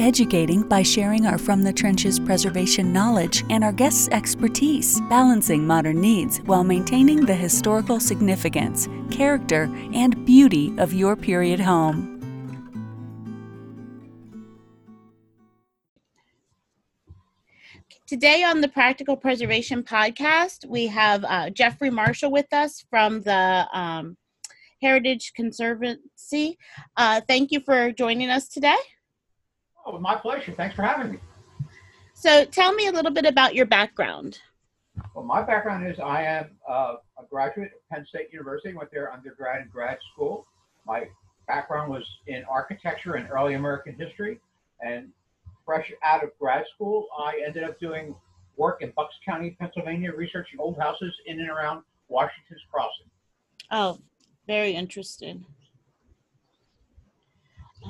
educating by sharing our From the Trenches preservation knowledge and our guests' expertise, balancing modern needs while maintaining the historical significance, character, and beauty of your period home. Today on the Practical Preservation Podcast, we have uh, Jeffrey Marshall with us from the um, Heritage Conservancy. Uh, thank you for joining us today. Oh, my pleasure. Thanks for having me. So, tell me a little bit about your background. Well, my background is I am uh, a graduate of Penn State University, went there undergrad and grad school. My background was in architecture and early American history, and fresh out of grad school, I ended up doing work in Bucks County, Pennsylvania, researching old houses in and around Washington's Crossing. Oh, very interesting.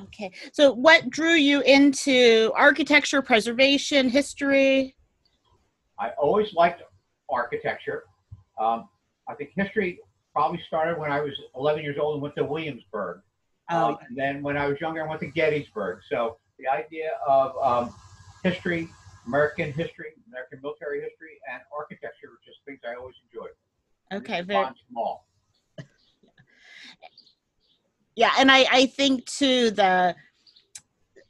Okay, so what drew you into architecture, preservation, history? I always liked architecture. Um, I think history probably started when I was 11 years old and went to Williamsburg. Oh, Um, and then when I was younger, I went to Gettysburg. So the idea of um, history, American history, American military history, and architecture were just things I always enjoyed. okay, very, small. Yeah and i i think too the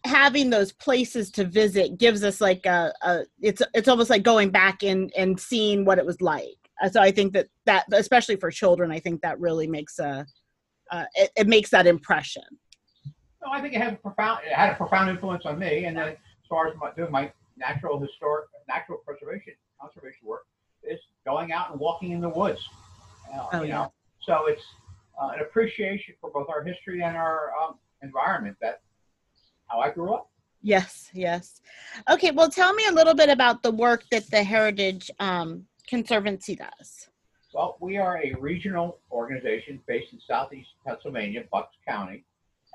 having those places to visit gives us like a, a it's it's almost like going back and and seeing what it was like Uh, so i think that that especially for children i think that really makes a uh, it, it makes that impression No, I think it had a profound it had a profound influence on me. And then as far as my, doing my natural historic natural preservation conservation work is going out and walking in the woods. Uh, Oh, you yeah. know, so it's uh, an appreciation for both our history and our um, environment. That how I grew up. yes yes okay well tell me a little bit about the work that the heritage um, conservancy does Well, we are a regional organization based in southeast Pennsylvania, Bucks County,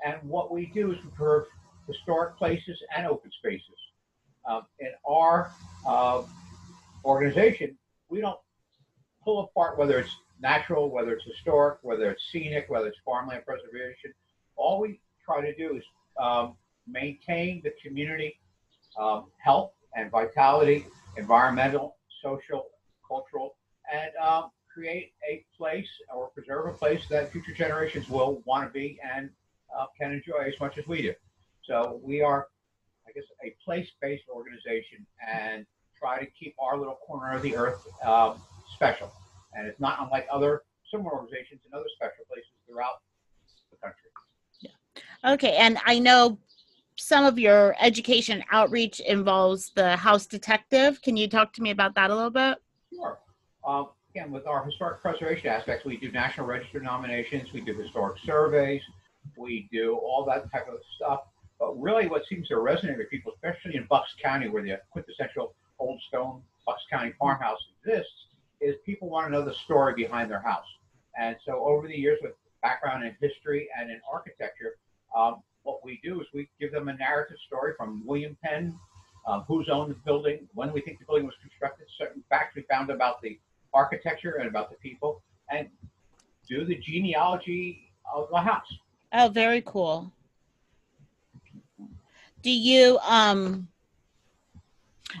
and what we do is preserve historic places and open spaces. Um, in our uh, organization, we don't pull apart whether it's natural, whether it's historic, whether it's scenic, whether it's farmland preservation. All we try to do is um, maintain the community um, health and vitality, environmental, social, cultural, and um, create a place or preserve a place that future generations will want to be and uh, can enjoy as much as we do. So we are, I guess, a place-based organization and try to keep our little corner of the earth um, special. And it's not unlike other similar organizations in other special places throughout the country. Okay, and I know some of your education outreach involves the house detective. Can you talk to me about that a little bit? Sure. Um, again, with our historic preservation aspects, we do National Register nominations, we do historic surveys, we do all that type of stuff. But really, what seems to resonate with people, especially in Bucks County, where the quintessential old stone Bucks County farmhouse exists, is people want to know the story behind their house. And so, over the years, with background in history and in architecture, um, what we do is we give them a narrative story from William Penn, um, who's owned the building, when we think the building was constructed, certain facts we found about the architecture and about the people, and do the genealogy of the house. Oh, very cool. Do you um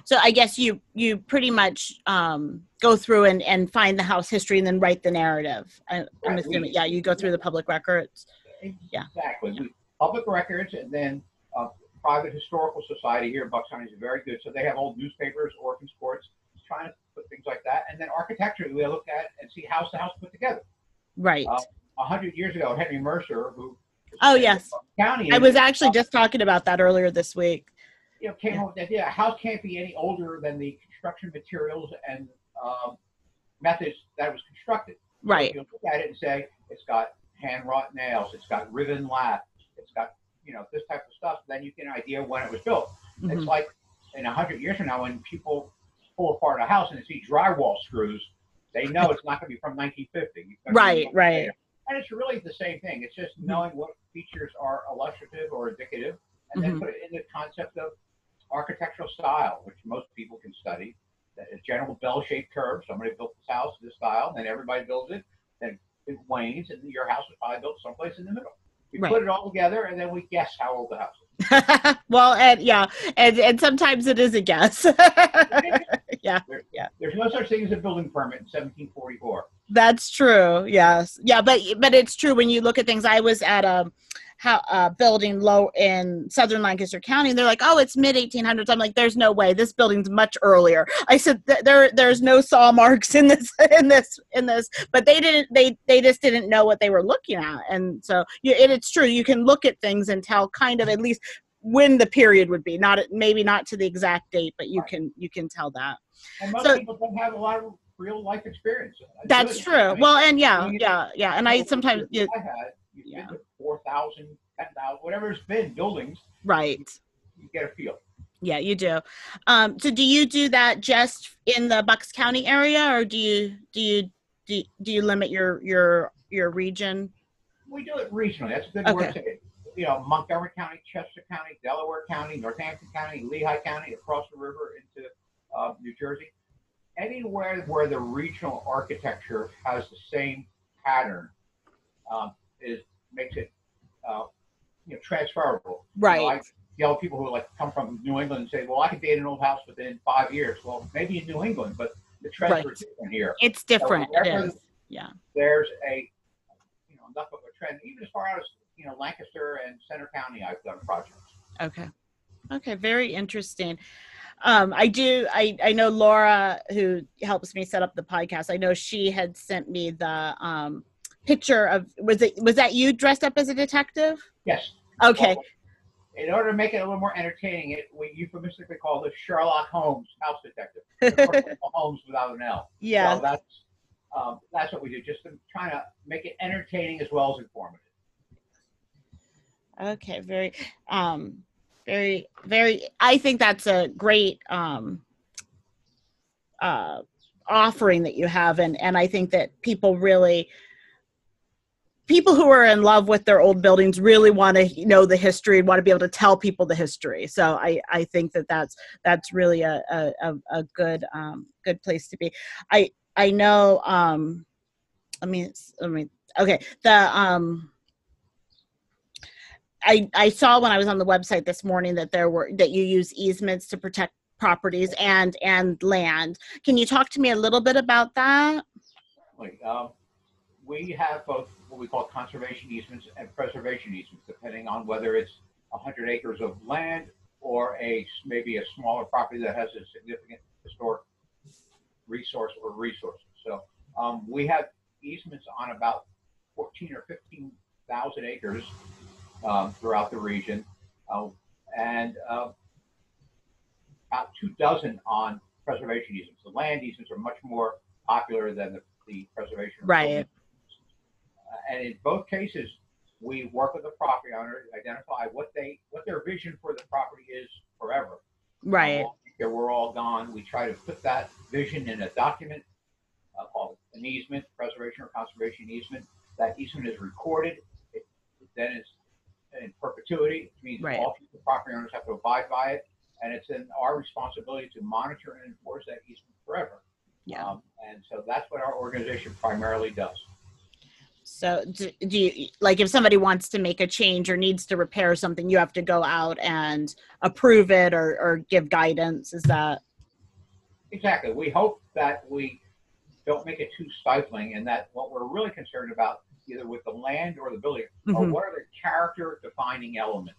so I guess you you pretty much um go through and and find the house history and then write the narrative. I, Right, we- assuming yeah, you go through the public records. Yeah. Exactly. We, public records and then uh, private historical society here in Bucks County is very good. So they have old newspapers, orphans court, trying to put things like that. And then architecture, we look at and see how's the house put together. Right. Uh, a hundred years ago, Henry Mercer, who Oh, yes. county, I was actually just talking about that earlier this week. You know, came Yeah. up with the idea. A house can't be any older than the construction materials and um, methods that it was constructed. Right. if you look at it and say it's got hand wrought nails, it's got riven lath, it's got you know this type of stuff, then you get an idea when it was built. It's Mhm. like in a hundred years from now, when people pull apart a house and they see drywall screws, they know it's not going to be from 1950. It's gonna be Right, right. later. And it's really the same thing. It's just Mhm. knowing what features are illustrative or indicative, and then Mhm. put it in the concept of architectural style, which most people can study. That A general bell-shaped curve. Somebody built this house this style, and everybody builds it. Then it wanes, and your house was probably built someplace in the middle. We Right. put it all together, and then we guess how old the house is. well, and yeah, and and sometimes it is a guess. yeah, There- Yeah. There's no such thing as a building permit in 1744. that's true. Yes, yeah, but but it's true when you look at things. I was at a how uh, building low in southern Lancaster County, and they're like, "Oh, it's mid 1800s." I'm like, "There's no way. This building's much earlier." I said, "There, there's no saw marks in this, in this, in this." But they didn't. They they just didn't know what they were looking at, and so you, and it's true. You can look at things and tell kind of at least when the period would be. Not maybe not to the exact date, but you Right. can you can tell that. And most So- people don't have a lot of real life experience. That's true. I mean, Well, and yeah, yeah, yeah. And I sometimes you, I had, you Yeah. get to 4,000, 10,000, whatever it's been, buildings, right. you get a feel. Yeah, you do. Um, so do you do that just in the Bucks County area, or do you do you do do you limit your your your region? We do it regionally. That's a good Okay. word to it. You know, Montgomery County, Chester County, Delaware County, Northampton County, Lehigh County, across the river into uh, New Jersey. Anywhere where the regional architecture has the same pattern um, is makes it uh, you know transferable. You know, I Right. yell people who like come from New England and say, "Well, I can date an old house within five years." Well, maybe in New England, but the trends Right. are different here. It's different. It wherever is. Yeah. There's a you know enough of a trend, even as far as you know Lancaster and Centre County. I've done projects. Okay. Okay. Very interesting. Um, I do. I I know Laura, who helps me set up the podcast. I know she had sent me the um picture of was it was that you dressed up as a detective? Yes. Okay. In order to make it a little more entertaining, it we euphemistically call this Sherlock Holmes house detective. Holmes without an L. yeah. So that's um, that's what we do. Just to trying to make it entertaining as well as informative. Okay, very, um, very, very. I think that's a great um, uh, offering that you have, and and I think that people really, people who are in love with their old buildings, really want to know the history and want to be able to tell people the history. So I I think that that's that's really a a, a, good um, good place to be. I I know. Um, let me let me. Okay, the um. I, I saw when I was on the website this morning that there were that you use easements to protect properties and and land. Can you talk to me a little bit about that? Um, we have both what we call conservation easements and preservation easements, depending on whether it's 100 acres of land or a maybe a smaller property that has a significant historic resource or resources. So um, we have easements on about 14 or 15,000 acres um, throughout the region, uh, and uh, about two dozen on preservation easements. The land easements are much more popular than the, the preservation. Right. Uh, and in both cases, we work with the property owner, to identify what they what their vision for the property is forever. Right. After we're all gone, we try to put that vision in a document uh, called an easement, preservation or conservation easement. That easement is recorded. It, it then is in perpetuity, which means Right. all future property owners have to abide by it, and it's in our responsibility to monitor and enforce that easement forever. Yeah. Um, and so that's what our organization primarily does. So do, do you like if somebody wants to make a change or needs to repair something, you have to go out and approve it or, or give guidance? Is that Exactly. We hope that we don't make it too stifling and that what we're really concerned about, either with the land or the building, are Mhm. what are the character defining elements?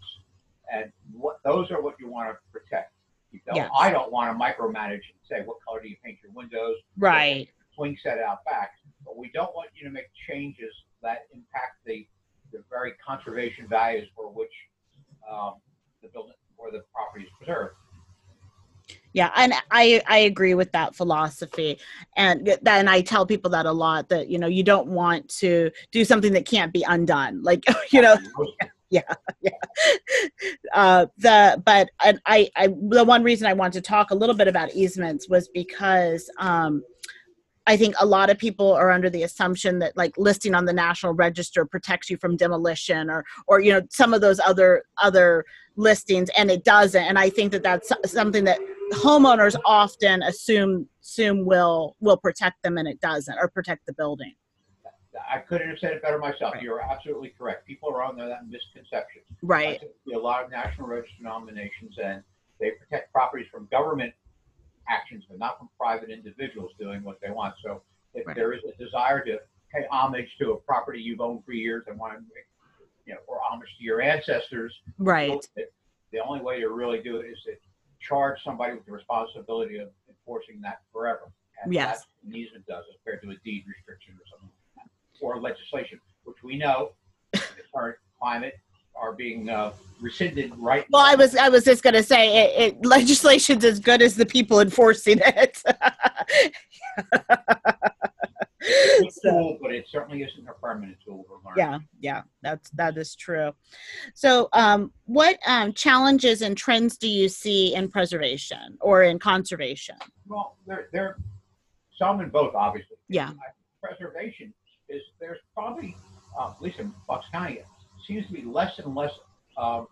And what those are what you want to protect. You Yes. I don't want to micromanage and say, what color do you paint your windows? right? Swing set out back. But we don't want you to make changes that impact the, the very conservation values for which um, the building or the property is preserved. Yeah, and I I agree with that philosophy, and then I tell people that a lot that you know you don't want to do something that can't be undone. Like you know, yeah yeah uh the but I, I the one reason i wanted to talk a little bit about easements was because um I think a lot of people are under the assumption that like listing on the national register protects you from demolition or or you know some of those other other listings and it doesn't and I think that that's something that homeowners often assume assume will will protect them and it doesn't or protect the building. I couldn't have said it better myself. Right. You're absolutely correct. People are under that misconception. Right. a lot of national register nominations, and they protect properties from government actions, but not from private individuals doing what they want. So if right. there is a desire to pay homage to a property you've owned for years and want to, you know, or homage to your ancestors, right? It, the only way to really do it is to charge somebody with the responsibility of enforcing that forever. And yes. That's an easement does as compared to a deed restriction or something like or legislation, which we know in the current climate are being uh, rescinded right well i was i was just going to say it, it, legislation's as good as the people enforcing it. It's a tool but it certainly isn't a permanent tool yeah yeah that's that is true. So um, what um, challenges and trends do you see in preservation or in conservation? Well there there some in both obviously. Yeah. Preservation is there's probably, uh, at least in Bucks County, seems to be less and less um,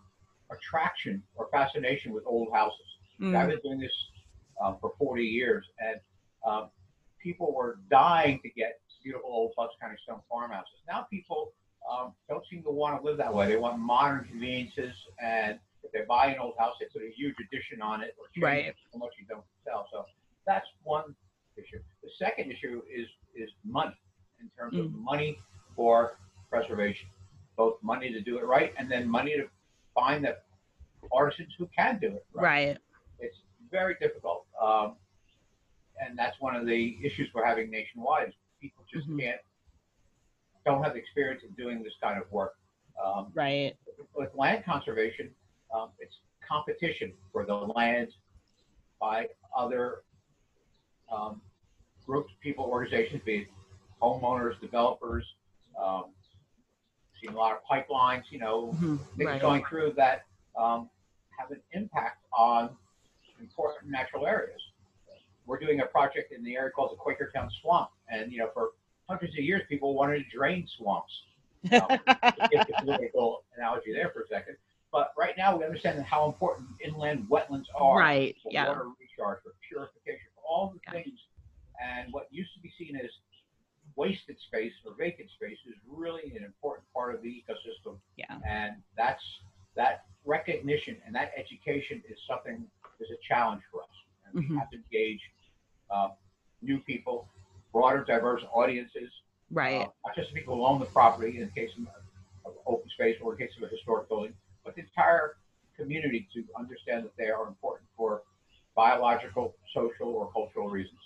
attraction or fascination with old houses. Mm. I've been doing this um, for 40 years, and um, people were dying to get beautiful old Bucks County stone farmhouses. Now people um, don't seem to want to live that way. They want modern conveniences, and if they buy an old house, they put a huge addition on it or change right. it so much you don't sell. So that's one issue. The second issue is is money in terms mm. of money for preservation, both money to do it right and then money to find the artisans who can do it right. right. It's very difficult. Um, and that's one of the issues we're having nationwide. People just mm-hmm. can't, don't have the experience in doing this kind of work. Um, right. With land conservation, um, it's competition for the land by other um, groups, people, organizations, be it homeowners, developers, um, seen a lot of pipelines, you know, mm-hmm. things right. going through that um, have an impact on important natural areas. We're doing a project in the area called the Quakertown Swamp, and you know, for hundreds of years, people wanted to drain swamps. Um, a political analogy there for a second, but right now we understand how important inland wetlands are right. for yeah. water recharge, for purification, for all the yeah. things. And what used to be seen as space or vacant space is really an important part of the ecosystem. Yeah. And that's that recognition and that education is something is a challenge for us. And mm-hmm. we have to engage uh, new people, broader, diverse audiences. Right. Uh, not just people who own the property in the case of, of open space or in the case of a historic building, but the entire community to understand that they are important for biological, social, or cultural reasons.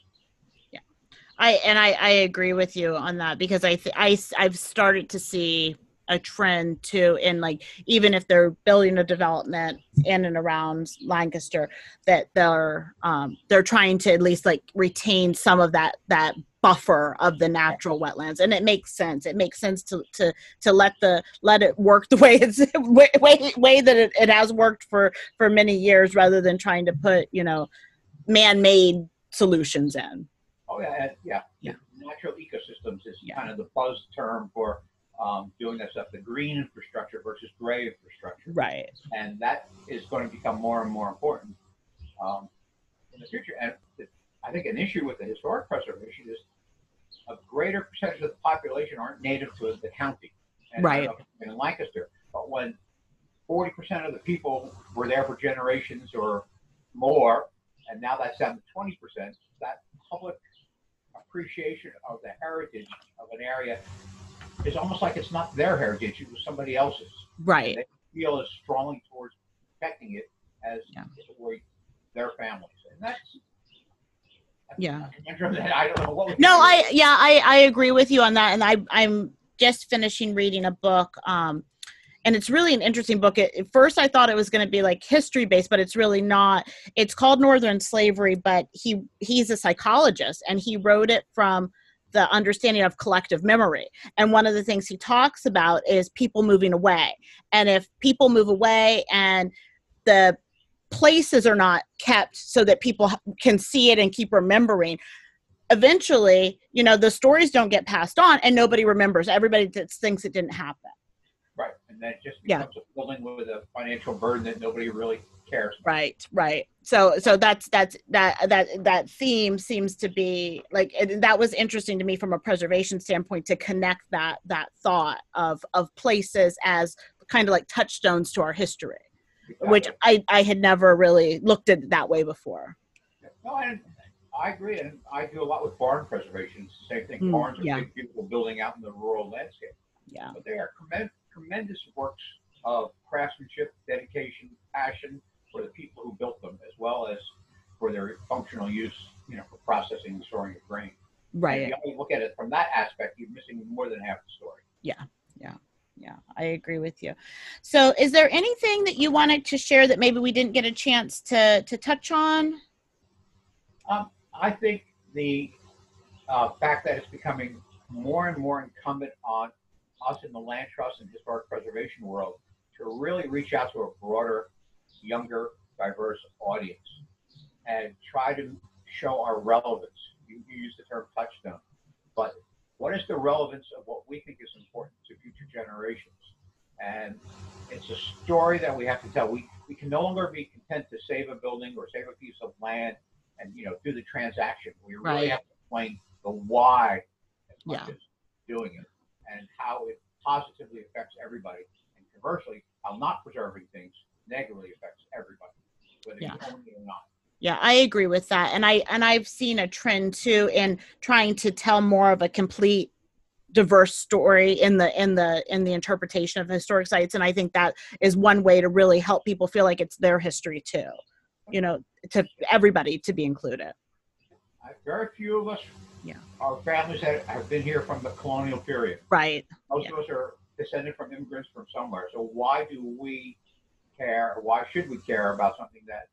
I and I, I agree with you on that because I th- I I've started to see a trend too in like even if they're building a development in and around Lancaster that they're um, they're trying to at least like retain some of that that buffer of the natural wetlands. And it makes sense. It makes sense to to to let the let it work the way it's way way, that it, it has worked for for many years rather than trying to put you know man-made solutions in Oh yeah, yeah, yeah. Natural ecosystems is yeah. kind of the buzz term for um, doing that stuff. The green infrastructure versus gray infrastructure. Right. And that is going to become more and more important um, in the future. And I think an issue with the historic preservation is a greater percentage of the population aren't native to the county. And right. In Lancaster, but when 40% of the people were there for generations or more, and now that's down to 20%, that public appreciation of the heritage of an area is almost like it's not their heritage; it was somebody else's. Right. They feel as strongly towards protecting it as yeah. their families, and that's. yeah. I don't know what no, I yeah, I I agree with you on that, and I I'm just finishing reading a book. Um, and it's really an interesting book. At first, I thought it was going to be like history based, but it's really not. It's called Northern Slavery, but he he's a psychologist, and he wrote it from the understanding of collective memory. And one of the things he talks about is people moving away. And if people move away and the places are not kept so that people can see it and keep remembering, eventually, you know, the stories don't get passed on and nobody remembers. Everybody thinks it didn't happen. And then it just becomes yeah. a building with a financial burden that nobody really cares. About. Right, right. So so that's that's that that that theme seems to be like that was interesting to me from a preservation standpoint to connect that that thought of of places as kind of like touchstones to our history, exactly. which I I had never really looked at it that way before. No, I, I agree, and I do a lot with barn preservation. It's the same thing. Mm, Barns are yeah. big, beautiful building out in the rural landscape. Yeah, but they are tremendous, tremendous works of craftsmanship, dedication, passion, for the people who built them, as well as for their functional use, you know, for processing and storing of grain. Right. And if you only look at it from that aspect, you're missing more than half the story. Yeah. Yeah. Yeah, I agree with you. So, is there anything that you wanted to share that maybe we didn't get a chance to to touch on? Um, I think the uh, fact that it's becoming more and more incumbent on us in the land trust and historic preservation world to really reach out to a broader younger, diverse audience and try to show our relevance. You, you use the term touchstone, but what is the relevance of what we think is important to future generations? And it's a story that we have to tell. We, we can no longer be content to save a building or save a piece of land and you know do the transaction. We really right. have to explain the why as much as doing it and how it positively affects everybody. And conversely, how not preserving things negatively affects everybody, whether yeah. you own it or not. Yeah, I agree with that. And I and I've seen a trend too in trying to tell more of a complete diverse story in the in the in the interpretation of historic sites and i think that is one way to really help people feel like it's their history too you know to everybody to be included very few of us yeah are families that have been here from the colonial period right most yeah. of us are descended from immigrants from somewhere so why do we care, why should we care about something that's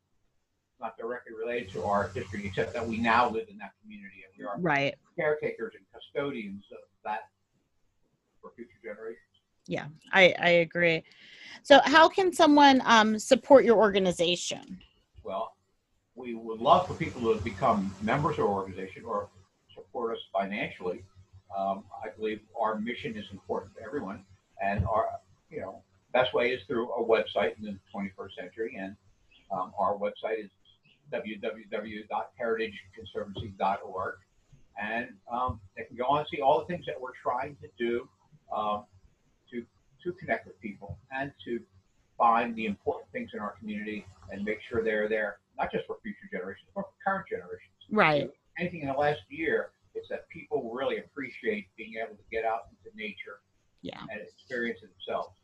not directly related to our history, except that we now live in that community and we are right. caretakers and custodians of that for future generations. Yeah, I, I agree. So, how can someone um, support your organization? Well, we would love for people to become members of our organization or support us financially. Um, I believe our mission is important to everyone, and our you know best way is through a website in the 21st century, and um, our website is www.heritageconservancy.org, and um, they can go on and see all the things that we're trying to do um, to to connect with people and to find the important things in our community and make sure they're there not just for future generations but for current generations. Right. So anything in the last year, it's that people really appreciate being able to get out into nature yeah. and experience it themselves.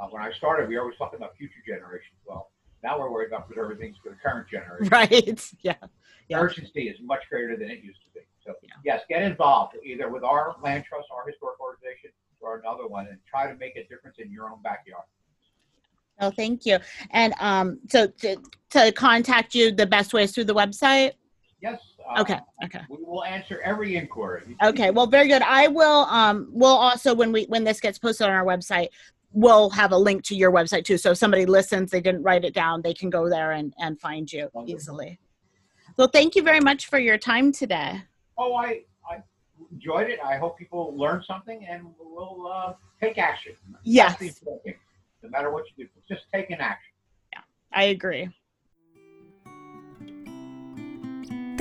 Uh, when I started, we always talked about future generations. Well, now we're worried about preserving things for the current generation. Right. Yeah. yeah. Urgency is much greater than it used to be. So yeah. yes, get involved either with our land trust, our historic organization, or another one, and try to make a difference in your own backyard. Oh, thank you. And um, so to, to contact you, the best way is through the website. Yes. Uh, okay. Okay. We will answer every inquiry. Okay. Well, very good. I will. Um, we'll also when we when this gets posted on our website, we'll have a link to your website too. So if somebody listens, they didn't write it down, they can go there and, and find you Wonderful. easily. Well, thank you very much for your time today. Oh, I, I enjoyed it. I hope people learn something and we'll uh, take action. Yes. No matter what you do, just take an action. Yeah, I agree.